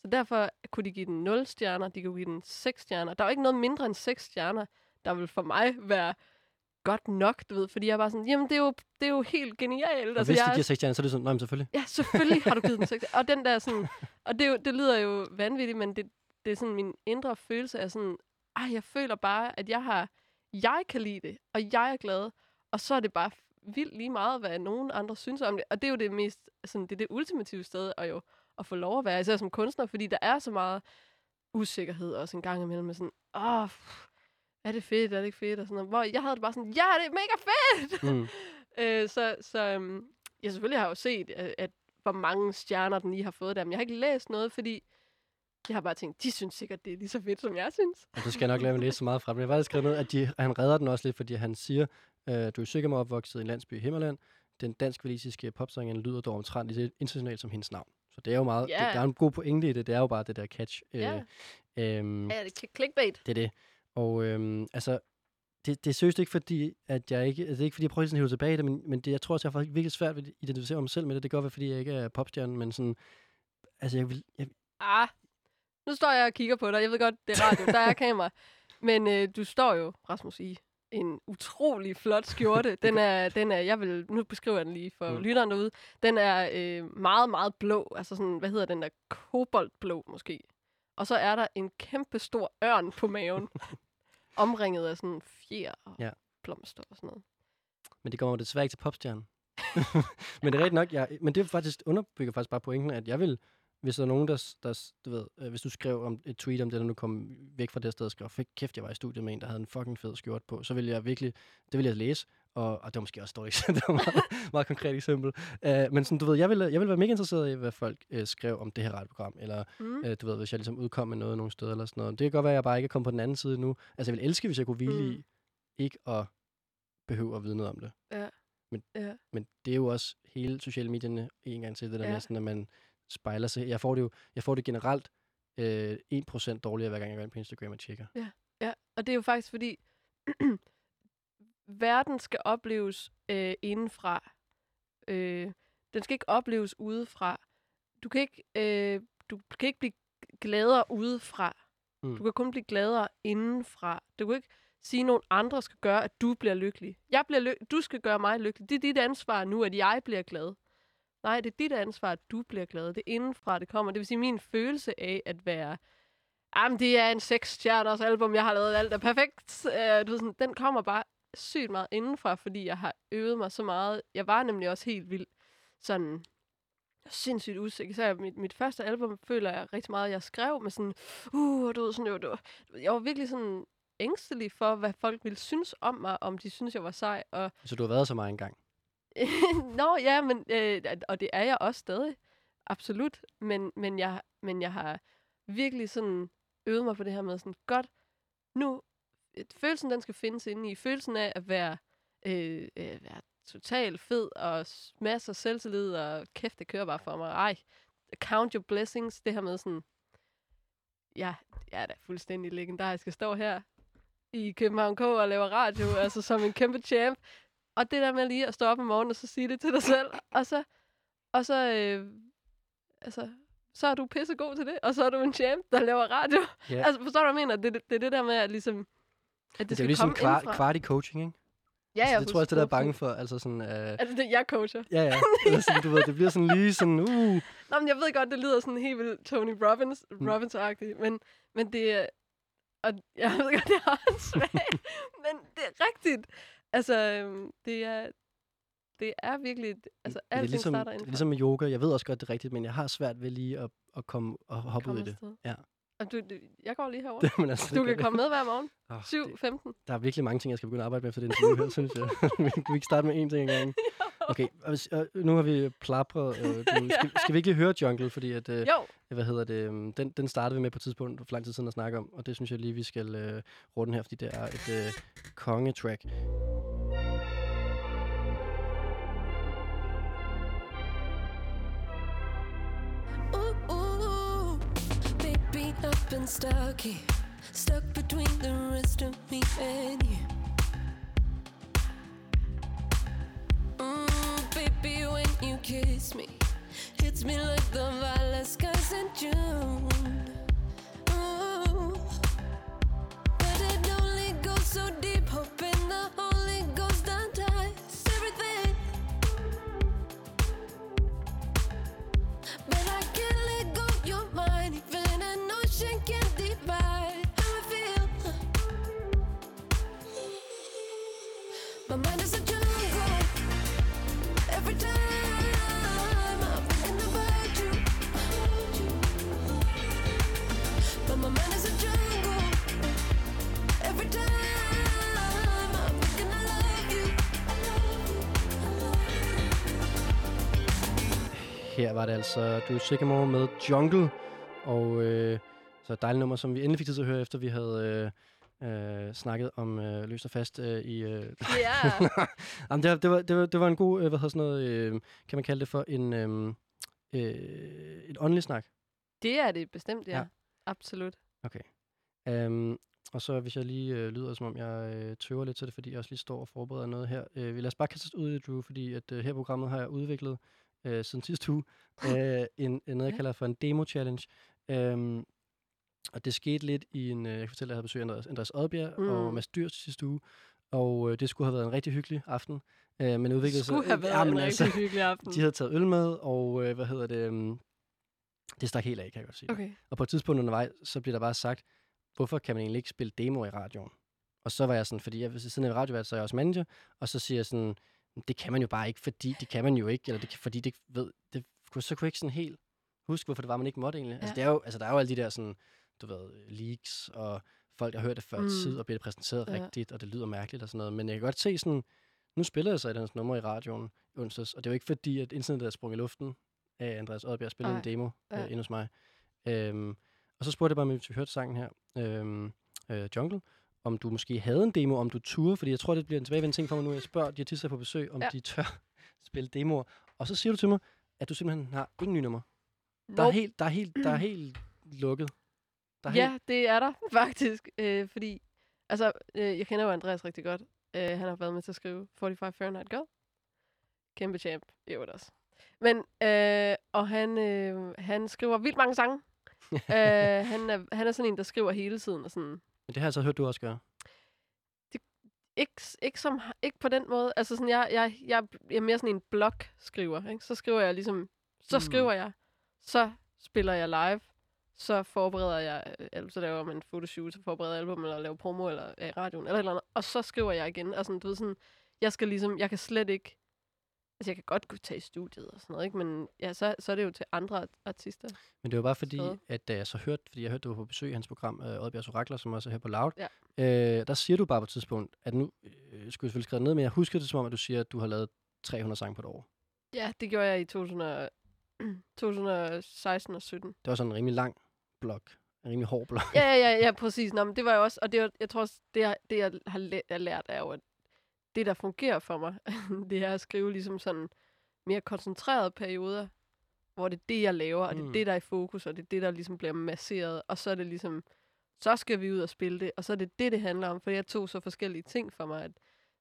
Så derfor kunne de give den 0 stjerner, de kunne give den 6 stjerner. Der er jo ikke noget mindre end 6 stjerner, der vil for mig være godt nok, du ved. Fordi jeg bare sådan, jamen det er jo, det er jo helt genialt. Og Altså, hvis jeg de er giver 6 stjerner, så er det sådan, nej, men selvfølgelig. Ja, selvfølgelig har du givet den 6. Og den der sådan, og det, jo, det lyder jo vanvittigt, men det, det er sådan min indre følelse af sådan, ej, jeg føler bare, at jeg har, jeg kan lide det, og jeg er glad, og så er det bare vildt lige meget, hvad nogen andre synes om det. Og det er jo det mest, sådan, det er det ultimative sted at jo at få lov at være, især som kunstner, fordi der er så meget usikkerhed også en gang imellem med sådan, åh, pff, er det fedt, er det ikke fedt, og sådan noget. Hvor jeg havde det bare sådan, ja, det er mega fedt! Mm. Øh, så så um, jeg selvfølgelig har jo set, at, at hvor mange stjerner den lige har fået der, men jeg har ikke læst noget, fordi jeg har bare tænkt, de synes sikkert, det er lige så fedt, som jeg synes. Og det skal nok lade mig læse så meget fra. Men jeg har faktisk skrevet ned, at de, han redder den også lidt, fordi han siger, øh, du er sikkert opvokset i en landsby i Himmerland. Den dansk-valisiske popsangen lyder dog omtrent lige internationalt som hendes navn. Så det er jo meget, Ja. det, der er en god pointe i det. Det er jo bare det der catch. Øh, øhm, Ja, det er clickbait. Det er det. Og øhm, altså, det, det er seriøst ikke fordi, at jeg ikke, altså, det er ikke fordi, jeg prøver sådan at hive tilbage i det, men, men det, jeg tror også, jeg har faktisk virkelig svært ved at identificere mig selv med det. Det kan godt være, fordi jeg ikke er popstjerne, men sådan, altså jeg vil, jeg, Ah, nu står jeg og kigger på dig. Jeg ved godt, det er radio, der er kamera. Men øh, du står jo, Rasmus, i en utrolig flot skjorte. Den er, den er, jeg vil, nu beskriver jeg den lige for mm. lytteren derude. Den er øh, meget, meget blå. Altså sådan, hvad hedder den der? Koboldblå måske. Og så er der en kæmpe stor ørn på maven. omringet af sådan fjer og Ja. blomster og sådan noget. men det kommer desværre ikke til popstjernen. men det er rigtigt nok, jeg, men det faktisk underbygger faktisk bare pointen, at jeg vil, hvis der er nogen, der, der du ved, øh, hvis du skrev om et tweet om det, der nu kom væk fra det sted og skrev, kæft, jeg var i studiet med en, der havde en fucking fed skjort på, så vil jeg virkelig, det vil jeg læse, og, og det var måske også et dårligt eksempel, det var et meget, meget konkret eksempel. Uh, men sådan, du ved, jeg vil, jeg vil være mega interesseret i, hvad folk uh, skrev om det her radioprogram, eller Mm. uh, du ved, hvis jeg ligesom udkom med noget nogle steder eller sådan noget. Det kan godt være, at jeg bare ikke er kommet på den anden side nu. Altså, jeg vil elske, hvis jeg kunne hvile Mm. i ikke at behøve at vide noget om det. Ja. Ja. Men det er jo også hele sociale medierne en gang til, det der Ja. sådan, at man spejler sig. Jeg får det jo jeg får det generelt øh, 1% dårligere, hver gang jeg går ind på Instagram og tjekker. Ja, og det er jo faktisk fordi, verden skal opleves øh, indenfra. Øh, den skal ikke opleves udefra. Du kan ikke, øh, du kan ikke blive gladere udefra. Mm. Du kan kun blive gladere indenfra. Du kan ikke sige, at nogen andre skal gøre, at du bliver lykkelig. Jeg bliver ly- du skal gøre mig lykkelig. Det er dit ansvar nu, at jeg bliver glad. Nej, det er dit ansvar, at du bliver glad. Det er indenfra, det kommer. Det vil sige, min følelse af at være Jamen, det er en seks-stjerners album, jeg har lavet, alt er perfekt. Øh, du ved, sådan, den kommer bare sygt meget indenfra, fordi jeg har øvet mig så meget. Jeg var nemlig også helt vild sådan sindssygt usikker. Så mit, mit første album føler jeg rigtig meget, jeg skrev med sådan, uh, du ved, sådan, det var, jeg var virkelig sådan ængstelig for, hvad folk ville synes om mig, om de synes, jeg var sej. Og Så du har været så meget engang. Nå, ja, men, øh, og det er jeg også stadig. Absolut. Men, men, jeg, men jeg har virkelig sådan øvet mig på det her med sådan, godt, nu, følelsen den skal findes inde i. Følelsen af at være, øh, øh, være totalt fed og masser af selvtillid, og kæft, det kører bare for mig. Ej, count your blessings. Det her med sådan, ja, jeg er da fuldstændig legendarisk. Jeg står her i København K og laver radio, altså som en kæmpe champ. Og det der med lige at stå op om morgenen og så sige det til dig selv, og så, og så, øh, altså, så er du pissegod til det, og så er du en champ, der laver radio. Ja. Altså, forstår du, hvad jeg mener? Det, det, det er det der med, at ligesom, at det, Det, det er ligesom kvart, kvart i coaching, ikke? Ja, altså, ja, det tror jeg også, det der er bange 100%. for. Altså sådan, øh, Altså, det, jeg coacher. ja, ja. Eller sådan, du ved, det bliver sådan lige sådan, uh. Nå, men jeg ved godt, det lyder sådan helt vildt Tony Robbins, Mm. Robbins-agtigt, men, men det er... Og jeg ved godt, det er også svag, men det er rigtigt. Altså, øhm, det er, det er virkelig... Altså, Men det er ligesom, starter det er ligesom med yoga. Jeg ved også godt, det er rigtigt, men jeg har svært ved lige at, at komme og hoppe ud i det. afsted. Ja. Du, du, jeg går lige herover. det men altså, Du kan komme med hver morgen. Oh, det, 7.15. der er virkelig mange ting, jeg skal begynde at arbejde med efter det interview her, synes jeg. vi kan ikke starte med én ting ad gangen. Okay, nu har vi plapret. Øh, du, skal, skal vi ikke lige høre Jungle, fordi at, øh, Jo, hvad hedder det, øhm, den, den startede vi med på et tidspunkt for lang tid siden at snakke om, og det synes jeg lige, vi skal øh, runde her, fordi det er et øh, kongetrack. Baby, I've been stuck here, stuck between the rest of me and you. Mm, baby, when you kiss me, hits me like the violet skies in June. Ooh, but it only goes so deep, Her var det altså Drew Sycamore med Jungle, og øh, så et dejligt nummer, som vi endelig fik tid til at høre, efter vi havde øh, øh, snakket om øh, løst og fast øh, i... Øh, ja. Jamen, det, var, det, var, det, var, det var en god, øh, hvad hedder sådan noget, øh, kan man kalde det for en, øh, øh, et åndelig snak. Det er det bestemt, ja. Ja. Absolut. Um, og så hvis jeg lige øh, lyder, som om jeg øh, tøver lidt til det, fordi jeg også lige står og forbereder noget her. Øh, vi lad os bare kaste ud i det, Drew, fordi at, øh, her programmet har jeg udviklet øh, siden sidste uge øh, en, en, noget, jeg kalder for en demo-challenge. Um, og det skete lidt i en, øh, jeg kan fortælle, at jeg havde besøg af Andreas, Andreas Odbjerg mm. og. Mads Dyrs sidste uge, og øh, det skulle have været en rigtig hyggelig aften. Øh, men Det udviklede skulle have været ja, en altså, rigtig hyggelig aften. de havde taget øl med, og øh, hvad hedder det, um, det stak helt af, kan jeg godt sige. Okay. Og på et tidspunkt undervejs, så bliver der bare sagt, hvorfor kan man egentlig ikke spille demo i radioen? Og så var jeg sådan, fordi jeg siden af radiovært, så er jeg også manager, og så siger jeg sådan, det kan man jo bare ikke, fordi det kan man jo ikke, eller det, fordi det ved, det, kunne- så kunne jeg ikke sådan helt huske, hvorfor det var, man ikke måtte egentlig. Ja. Altså, Ja. det er jo, altså, der er jo alle de der sådan, du ved, leaks, og folk, der har hørt det før mm. Tid, og bliver det præsenteret ja. Rigtigt, og det lyder mærkeligt og sådan noget. Men jeg kan godt se sådan, nu spiller jeg så et hans nummer i radioen onsdags, og det er jo ikke fordi, at internettet er sprunget i luften af Andreas Oddbjerg spillede en Ej. demo ja. Ja. øh, inde hos mig. Øhm, og så spurgte jeg bare, om vi hørte sangen her, øhm, øh, Jungle, om du måske havde en demo, om du turde, fordi jeg tror, det bliver en tilbagevendende ting for mig nu. Jeg spørger de artister på besøg, om ja. De tør spille demoer. Og så siger du til mig, at du simpelthen har ingen nye nummer. Der er Nope. helt, der er helt, der er helt lukket. Der er Ja, helt, det er der faktisk. Øh, fordi, altså, øh, jeg kender jo Andreas rigtig godt. Øh, han har været med til at skrive 45 Fahrenheit Girl. Kæmpe champ, i øvrigt også. Men, øh, og han, øh, han skriver vildt mange sange. øh, han, er, han er sådan en, der skriver hele tiden. Og sådan, men det har jeg så hørt, du også gør. ikke, ikke, som, ikke på den måde. Altså sådan, jeg, jeg, jeg, jeg er mere sådan en blog-skriver. Ikke? Så skriver jeg ligesom, så Mm. skriver jeg, så spiller jeg live, så forbereder jeg, øh, al- så laver man en fotoshoot, så forbereder jeg album, eller laver promo, eller er i radioen, eller eller andet, og så skriver jeg igen. Og sådan, du ved sådan, jeg skal ligesom, jeg kan slet ikke, altså jeg kan godt gå tage i studiet og sådan noget, ikke? men ja, så, så er det jo til andre artister. Men det var bare fordi, at da jeg så hørte, fordi jeg hørte, du var på besøg i hans program, øh, Oddbjergs Orakler, som også er her på Loud, Ja. øh, der siger du bare på et tidspunkt, at nu, øh, skulle jeg selvfølgelig skrive ned, men jeg husker det som om, at du siger, at du har lavet 300 sange på et år. Ja, det gjorde jeg i 2000, og- 2016 og 17. Det var sådan en rimelig lang blok. En rimelig hård blok. ja, ja, ja, ja, præcis. Nå, men det var jo også, og det var, jeg tror også, det, jeg, det jeg har lært er jo, at det, der fungerer for mig, det er at skrive ligesom sådan mere koncentrerede perioder, hvor det er det, jeg laver, og det er Mm. det, der er i fokus, og det er det, der ligesom bliver masseret, og så er det ligesom, så skal vi ud og spille det, og så er det det, det handler om, for jeg tog så forskellige ting for mig, at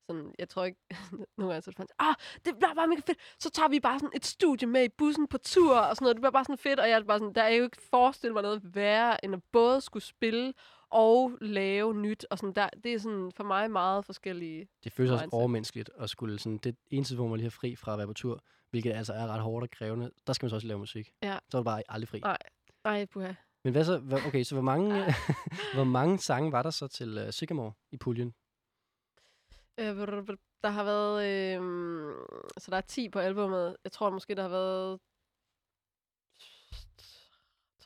sådan, jeg tror ikke, nogle gange så det fandt, ah, det bliver bare mega fedt, så tager vi bare sådan et studie med i bussen på tur, og sådan noget, det bliver bare sådan fedt, og jeg er bare sådan, der er jo ikke forestillet mig noget værre, end at både skulle spille og lave nyt, og sådan der, det er sådan for mig meget forskellige. Det føles også overmenneskeligt at skulle sådan, det eneste, hvor man lige er fri fra at være på tur, hvilket altså er ret hårdt og krævende, der skal man så også lave musik. Ja. Så er du bare aldrig fri. Nej. Ej, puha. Men hvad så, okay, så hvor mange, hvor mange sange var der så til uh, Sycamore i puljen? Øh, der har været, øh, så der er 10 på albumet. Jeg tror måske, der har været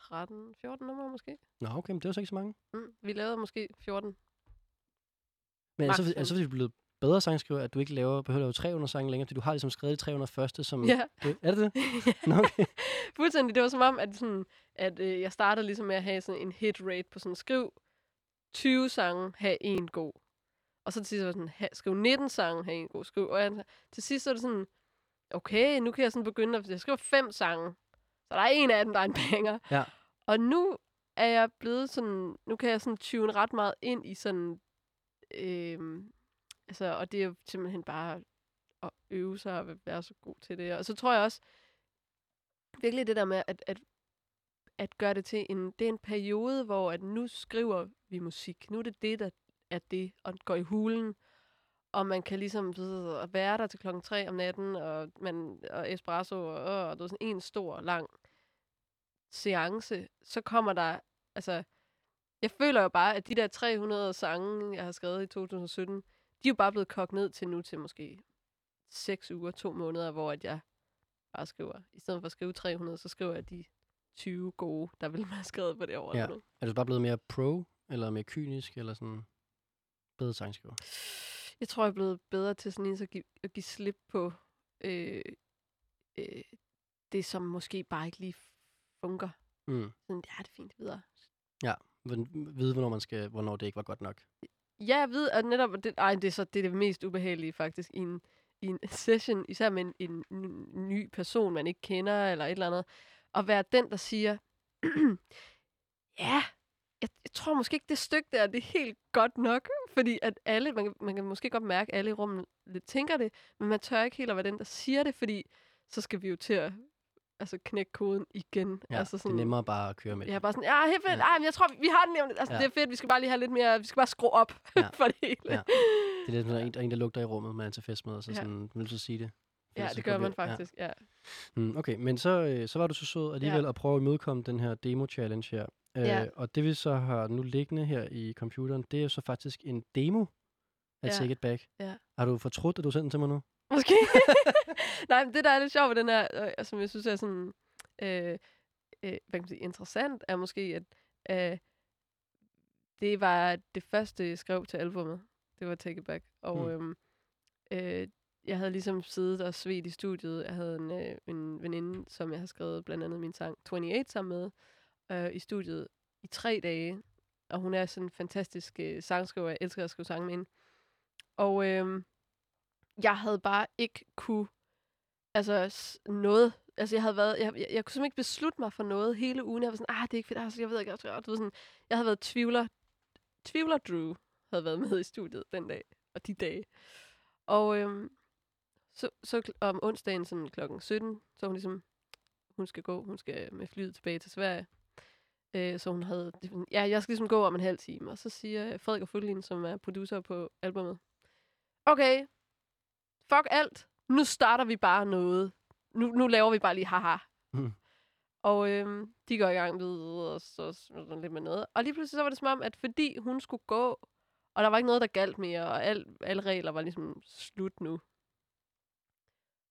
13, 14 numre måske. Nå, okay, men det var så ikke så mange. Mm. Vi lavede måske 14. Men er det så, Maksimum. er det så fordi du blevet bedre sangskriver, at du ikke laver, behøver at lave 300 sange længere, fordi du har ligesom skrevet de 300 første, som... Ja. Det, er det det? Nå, okay. Fuldstændig. Det var som om, at, sådan, at øh, jeg startede ligesom med at have sådan en hit rate på sådan, skriv 20 sange, have en god. Og så til sidst var det sådan, skriv 19 sange, have en god. Skriv, og jeg, til sidst så er det sådan, okay, nu kan jeg sådan begynde at jeg skriver fem sange. Så der er en af dem, der er en banger. Ja. Og nu er jeg blevet sådan, nu kan jeg sådan tune ret meget ind i sådan, øhm, altså, og det er jo simpelthen bare at øve sig og være så god til det. Og så tror jeg også, virkelig det der med at, at, at gøre det til en, det er en periode, hvor at nu skriver vi musik. Nu er det det, der er det, og går i hulen. Og man kan ligesom være der til klokken 3 om natten, og, man, og espresso, og, og, og det er sådan en stor, lang seance. Så kommer der, altså, jeg føler jo bare, at de der 300 sange, jeg har skrevet i 2017, de er jo bare blevet kogt ned til nu til måske 6 uger, to måneder, hvor at jeg bare skriver. I stedet for at skrive 300, så skriver jeg de 20 gode, der vil være skrevet på det år. Ja. nu. Er du bare blevet mere pro, eller mere kynisk, eller sådan bedre sangskriver? Jeg tror, jeg er blevet bedre til sådan en, at give, at give slip på øh, øh, det, som måske bare ikke lige funker. Mm. Sådan, ja, det er fint videre. Vid- Vide, hvornår, man skal, hvornår det ikke var godt nok. Ja, jeg ved, at netop, det, ej, det er så det, er det mest ubehagelige faktisk i en, i en session, især med en, en ny person, man ikke kender, eller et eller andet, at være den, der siger, ja, jeg, jeg tror måske ikke, det stykke der, det er helt godt nok, fordi at alle, man kan, man kan måske godt mærke, at alle i rummet lidt tænker det, men man tør ikke helt at være den, der siger det, fordi så skal vi jo til at altså, knække koden igen. Ja, altså det er nemmere bare at køre med det. bare sådan, ja, helt fedt. Ja. Ej, men jeg tror, vi har den lidt. Altså, Ja. det er fedt. Vi skal bare lige have lidt mere, vi skal bare skrue op Ja. for det hele. Ja. Det er lidt sådan, en, der er en, der lugter i rummet, man er til fest med, og så Ja. sådan, vil så sige det. Ja, det går gør man faktisk, ja. Ja. Mm, okay, men så, øh, så var du så sød alligevel Ja. at prøve at imødekomme den her demo-challenge her. Øh, Ja. Og det vi så har nu liggende her i computeren, det er jo så faktisk en demo af Ja. Take It Back. Ja. Har du fortrudt, at du sendte den til mig nu? Måske. Nej, men det, der er lidt sjovt ved den her, øh, som jeg synes er sådan, øh, øh, hvad kan man sige, interessant, er måske, at øh, det var det første, jeg skrev til albumet. Det var Take It Back. Og Mm. øhm, øh, jeg havde ligesom siddet og svedt i studiet. Jeg havde en, øh, en veninde, som jeg har skrevet blandt andet min sang 28 sammen med, øh, i studiet i tre dage. og hun er sådan en fantastisk øh, sangskriver. Jeg elsker at skrive sange med hende. Og øh, jeg havde bare ikke kunne... Altså, noget... Altså, jeg havde været... Jeg, jeg, jeg kunne simpelthen ikke beslutte mig for noget hele ugen. Jeg var sådan, ah, det er ikke fedt. Altså, jeg ved ikke, jeg, tror, du ved sådan, jeg havde været tvivler... Tvivler Drew havde været med i studiet den dag, og de dage. Og øhm, så, så om onsdagen sådan klokken 17, så hun ligesom, hun skal gå, hun skal med flyet tilbage til Sverige. Øh, så hun havde, ja, jeg skal ligesom gå om en halv time. Og så siger Frederik og Fuglin, som er producer på albumet, okay, fuck alt, nu starter vi bare noget. Nu, nu laver vi bare lige haha. Mhm. Og øhm, de går i gang med og så sådan lidt med noget. Og lige pludselig så var det som om, at fordi hun skulle gå, og der var ikke noget, der galt mere, og al, alle regler var ligesom slut nu,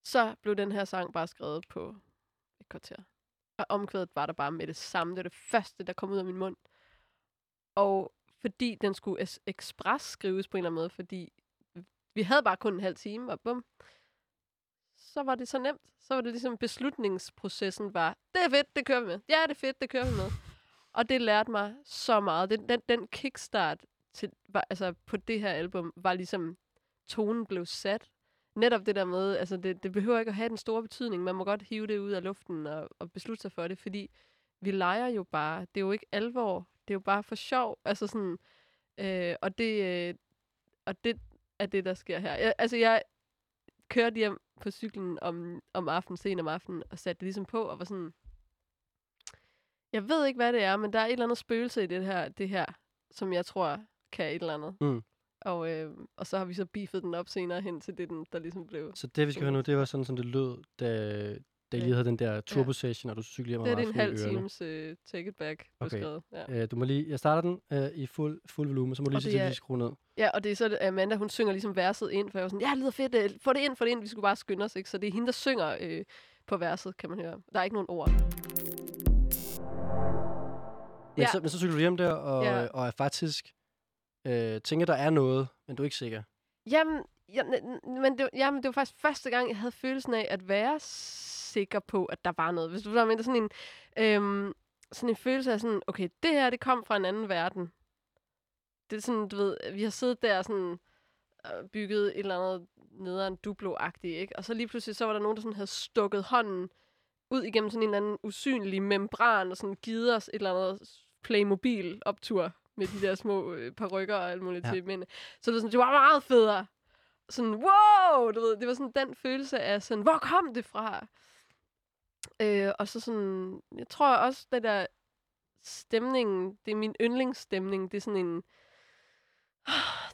så blev den her sang bare skrevet på et kvarter. Og omkvædet var der bare med det samme. Det var det første, der kom ud af min mund. Og fordi den skulle es- ekspres skrives på en eller anden måde, fordi vi havde bare kun en halv time, og bum, så var det så nemt. Så var det ligesom beslutningsprocessen var, det er fedt, det kører vi med. Ja, det er fedt, det kører vi med. Og det lærte mig så meget. Den, den, den kickstart til, var, altså på det her album var ligesom, tonen blev sat. Netop det der med, altså det, det behøver ikke at have den store betydning. Man må godt hive det ud af luften og, og beslutte sig for det, fordi vi leger jo bare. Det er jo ikke alvor. Det er jo bare for sjov. Altså sådan, øh, og, det, øh, og det er det, der sker her. Jeg, altså jeg kørte hjem på cyklen om, om aftenen, sen om aftenen, og satte det ligesom på, og var sådan, jeg ved ikke, hvad det er, men der er et eller andet spøgelse i det her, det her som jeg tror kan et eller andet. Mm. Og, øh, og så har vi så beefet den op senere hen til det, den, der ligesom blev. Så det, vi skal høre nu, det var sådan, som det lød, da, da I lige havde den der turbo session, og du cyklede hjem Det er en halv times uh, take it back Okay. beskrevet. Ja. Øh, du må lige, jeg starter den øh, i fuld, fuld volumen, så må du lige sige at vi skrue ned. ja, og det er så, at Amanda, hun synger ligesom verset ind, for jeg var sådan, ja, det lyder fedt, øh, få det ind, få det ind, vi skulle bare skynde os, ikke? Så det er hende, der synger øh, på verset, kan man høre. Der er ikke nogen ord. Men, Ja. så, men så cykler du hjem der, og, Ja. og er faktisk øh, tænker, der er noget, men du er ikke sikker. Jamen, ja, n- n- men det, jamen, det var faktisk første gang, jeg havde følelsen af at være sikker på, at der var noget. Hvis du var med, sådan en, øhm, sådan en følelse af sådan, okay, det her, det kom fra en anden verden. Det er sådan, du ved, vi har siddet der sådan, øh, bygget et eller andet nederen duplo-agtigt, ikke? Og så lige pludselig, så var der nogen, der sådan havde stukket hånden ud igennem sådan en eller anden usynlig membran, og sådan givet os et eller andet Playmobil-optur med de der små øh, parrykker og alt muligt ja. til mænd. Så det var, sådan, det var meget federe. Sådan, wow! Du ved, det var sådan den følelse af sådan, hvor kom det fra? Øh, og så sådan, jeg tror også, det der stemningen, det er min yndlingsstemning, det er sådan en,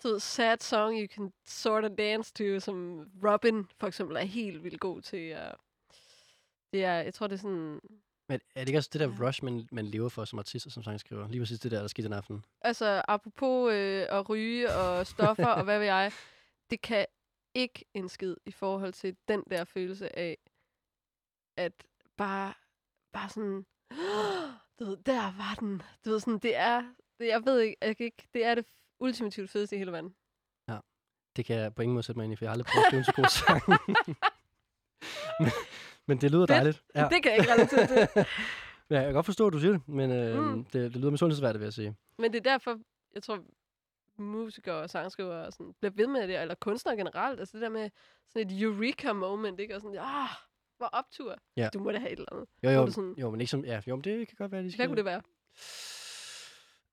du ved, sad song you can sort of dance to, som Robin for eksempel er helt vildt god til. Og det er, jeg tror, det er sådan, Men er det ikke også det der rush, man, man lever for som artist og som sangskriver? Lige præcis det der, der skete den aften. altså apropos øh, at ryge og stoffer og hvad ved jeg, det kan ikke en skid i forhold til den der følelse af, at bare, bare sådan, du ved, der var den. Du ved, sådan, det er, det, jeg ved ikke, jeg kan ikke, det er det ultimativt fedeste i hele verden. Det kan jeg på ingen måde sætte mig ind i, for jeg har aldrig prøvet at skrive en så god sang. men, men det lyder Fedt. dejligt. Ja. Det kan jeg ikke relatere til. ja, jeg kan godt forstå, at du siger det, men øh, mm. det, det lyder misundelsesværdigt, vil jeg sige. Men det er derfor, jeg tror, musikere og sangskrivere og sådan, bliver ved med det, eller kunstnere generelt. Altså det der med sådan et eureka moment, ikke? Og sådan, ah, hvor optur. Ja. Du må da have et eller andet. Jo, jo, sådan- jo, men ikke som... Ja, jo, men det kan godt være, de Hvad skal... kunne det være?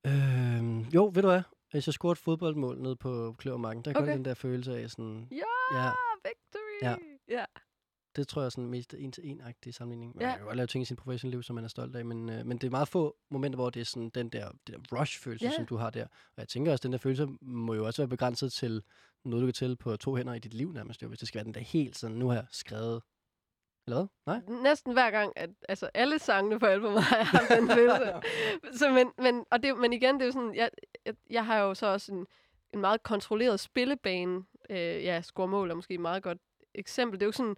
Øhm, jo, ved du hvad? Hvis jeg scorede et fodboldmål ned på Kløvermarken, der Okay. den der følelse af sådan... Ja, Ja, victory! Ja. ja. det tror jeg er sådan mest en-til-en-agtig sammenligning. Man Ja. kan godt lave ting i sin professionelle liv, som man er stolt af, men, øh, men det er meget få momenter, hvor det er sådan den der, det der rush-følelse, Ja. som du har der. Og jeg tænker også, at den der følelse må jo også være begrænset til noget, du kan tælle på to hænder i dit liv nærmest. Jo, hvis det skal være den der helt sådan, nu har jeg skrevet... Eller hvad? Nej? Næsten hver gang, at altså alle sangene på albumet har jeg haft den følelse. så, men, men, og det, men igen, det er jo sådan, jeg, jeg, jeg har jo så også en, en meget kontrolleret spillebane. Øh, ja, score-mål er måske et meget godt eksempel. Det er jo sådan,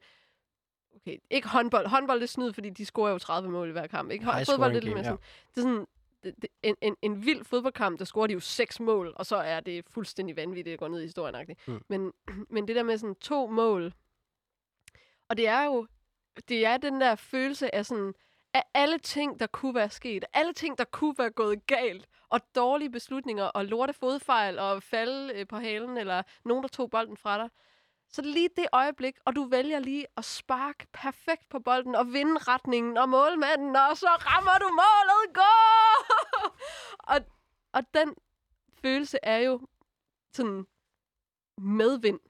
okay, ikke håndbold. Håndbold er snyd, fordi de scorer jo 30 mål i hver kamp. Ikke? High Fodbold det er lidt mere sådan, det er sådan, det, det, en, en, en vild fodboldkamp, der scorer de jo seks mål, og så er det fuldstændig vanvittigt at gå ned i historien. Mm. Men, men det der med sådan to mål, og det er jo, det er den der følelse af sådan, af alle ting, der kunne være sket, alle ting, der kunne være gået galt, og dårlige beslutninger, og lorte fodfejl, og falde øh, på halen, eller nogen, der tog bolden fra dig, så er lige det øjeblik, og du vælger lige at sparke perfekt på bolden, og vinde retningen, og målmanden, og så rammer du målet, gå! og, og den følelse er jo sådan medvind.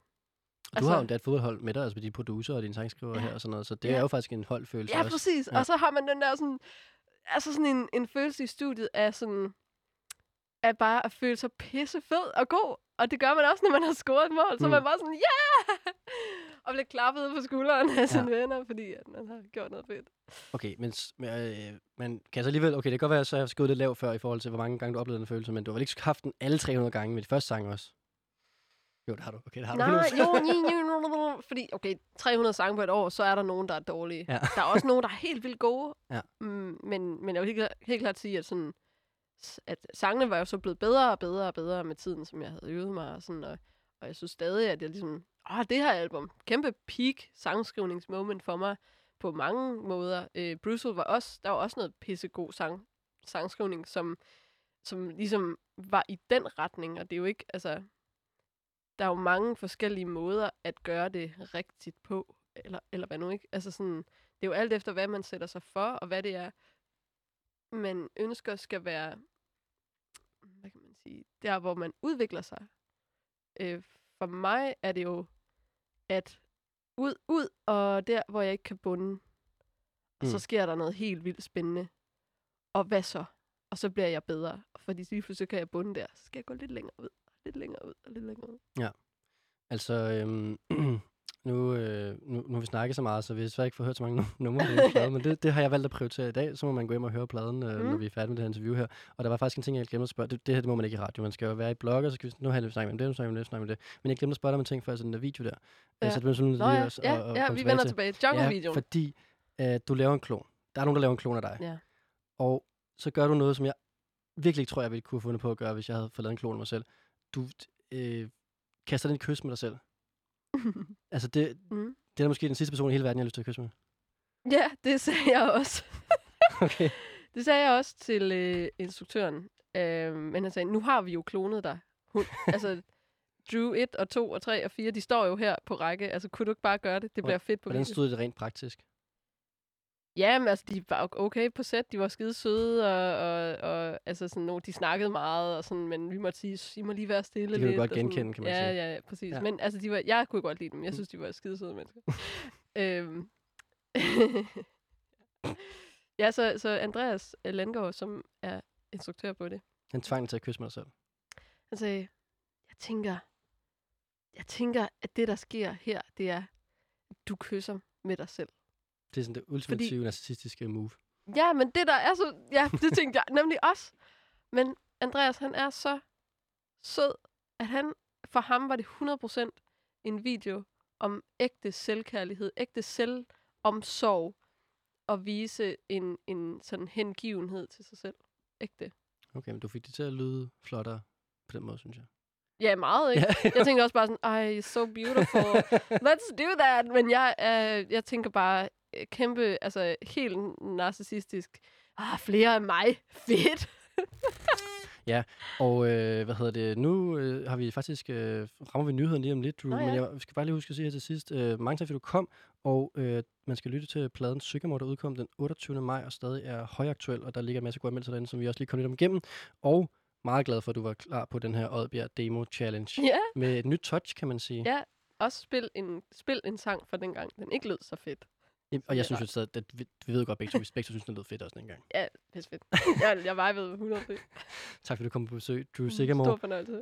Du altså, har jo endda et fodboldhold med dig, altså med de producer og dine sangskriver Ja. ja. her og sådan noget, så det Ja. er jo faktisk en holdfølelse Ja, også. præcis. Ja. Og så har man den der sådan, altså sådan en, en følelse i studiet af sådan, af bare at føle sig pisse fed og god. Og det gør man også, når man har scoret et mål. Så er Mm. man bare sådan, ja! Yeah! Og bliver klappet på skulderen af sine venner, fordi at man har gjort noget fedt. Okay, men, men øh, man kan så alligevel... Okay, det kan godt være, at så jeg skået lidt lavt før i forhold til, hvor mange gange du oplevede den følelse, men du har vel ikke haft den alle 300 gange med de første sange også? Jo, det har du. Okay, det har du. Nej, 100%. jo, jo, jo, jo, fordi, okay, 300 sange på et år, så er der nogen, der er dårlige. Ja. Der er også nogen, der er helt vildt gode. Ja. Mm, men, men jeg vil helt, helt klart sige, at, sådan, at sangene var jo så blevet bedre og bedre og bedre med tiden, som jeg havde øvet mig. Og, sådan, og, og jeg synes stadig, at jeg ligesom, åh, det her album, kæmpe peak sangskrivningsmoment for mig på mange måder. Øh, Bruce var også, der var også noget pissegod sang, sangskrivning, som, som ligesom var i den retning, og det er jo ikke, altså, der er jo mange forskellige måder at gøre det rigtigt på, eller, eller hvad nu ikke. Altså sådan, det er jo alt efter, hvad man sætter sig for, og hvad det er, man ønsker skal være, hvad kan man sige, der hvor man udvikler sig. Øh, for mig er det jo, at ud, ud, og der, hvor jeg ikke kan bunde, og så Mm. sker der noget helt vildt spændende. Og hvad så? Og så bliver jeg bedre. Fordi lige pludselig kan jeg bunde der. Så skal jeg gå lidt længere ud, lidt længere ud, og lidt længere ud. Altså, øhm, nu, øh, nu, nu har vi snakket så meget, så vi har desværre ikke fået hørt så mange num- numre af den plade, men det, det har jeg valgt at prioritere i dag. Så må man gå hjem og høre pladen, øh, mm. når vi er færdige med det her interview her. Og der var faktisk en ting, jeg glemte at spørge. Det, det her det må man ikke i radio. Man skal jo være i blog, og så skal vi, nu har jeg snakket om det, nu snakker vi om det, snakker vi om det. Men jeg glemte at spørge dig om en ting før, sådan den der video der. Ja. Ja. Så det blev sådan Nå lige ja, at- ja, at- at ja komme vi tilbage vender til. tilbage. Jungle-videoen. Ja, fordi øh, du laver en klon. Der er nogen, der laver en klon af dig. Ja. Og så gør du noget, som jeg virkelig ikke tror, jeg ville kunne have fundet på at gøre, hvis jeg havde fået lavet en klon af mig selv. Du øh, kaster den kys med dig selv. Altså, det, mm. det er måske den sidste person i hele verden, jeg har lyst til at kysse med. Ja, det sagde jeg også. Okay. Det sagde jeg også til øh, instruktøren. Øh, men han sagde, nu har vi jo klonet dig. Hun, altså, Drew 1 og 2 og 3 og 4, de står jo her på række. Altså, kunne du ikke bare gøre det? Det bliver fedt på Hvordan stod det rent praktisk? Ja, men altså, de var okay på sæt. De var skide søde, og, og, og altså, sådan, nogle, de snakkede meget, og sådan, men vi måtte sige, I må lige være stille lidt. godt og sådan. genkende, kan man ja, sige. Ja, ja, præcis. Ja. Men altså, de var, jeg kunne godt lide dem. Jeg Mm. synes, de var skide søde mennesker. øhm. ja, så, så Andreas Landgaard, som er instruktør på det, Han tvang til at kysse med dig selv. han sagde, jeg tænker, jeg tænker, at det, der sker her, det er, at du kysser med dig selv. Det er sådan det ultimative Fordi... narcissistiske move. Ja, men det der er så... Ja, det tænkte jeg nemlig også. Men Andreas, han er så sød, at han... For ham var det 100% en video om ægte selvkærlighed, ægte selvomsorg, og vise en, en sådan hengivenhed til sig selv. Ægte. Okay, men du fik det til at lyde flottere på den måde, synes jeg. Ja, meget, ikke? Jeg tænker også bare sådan, ej, so beautiful. Let's do that. Men jeg, øh, jeg tænker bare, kæmpe, altså helt narcissistisk. Ah, flere af mig. Fedt. Og øh, hvad hedder det? Nu øh, har vi faktisk øh, rammer vi nyheden lige om lidt, Drew, Nå, men ja. jeg skal bare lige huske at sige her til sidst. Øh, mange tak, fordi du kom, og øh, man skal lytte til pladen Sycamore, der udkom den 28. maj, og stadig er højaktuel, og der ligger en masse gode anmeldelser derinde, som vi også lige kom lidt om igennem. Og meget glad for, at du var klar på den her Oddbjerg Demo Challenge. Ja, Med et nyt touch, kan man sige. ja. Også spil en, spil en sang fra dengang. Den ikke lød så fedt. Jamen, Og jeg synes jo stadig, at vi, vi ved godt begge to, vi begge to synes, den lød fedt også dengang. Ja, det er fedt. jeg, jeg vibede 100 Tak fordi du kom på besøg, Drew Mm, Sigamore. Stor fornøjelse.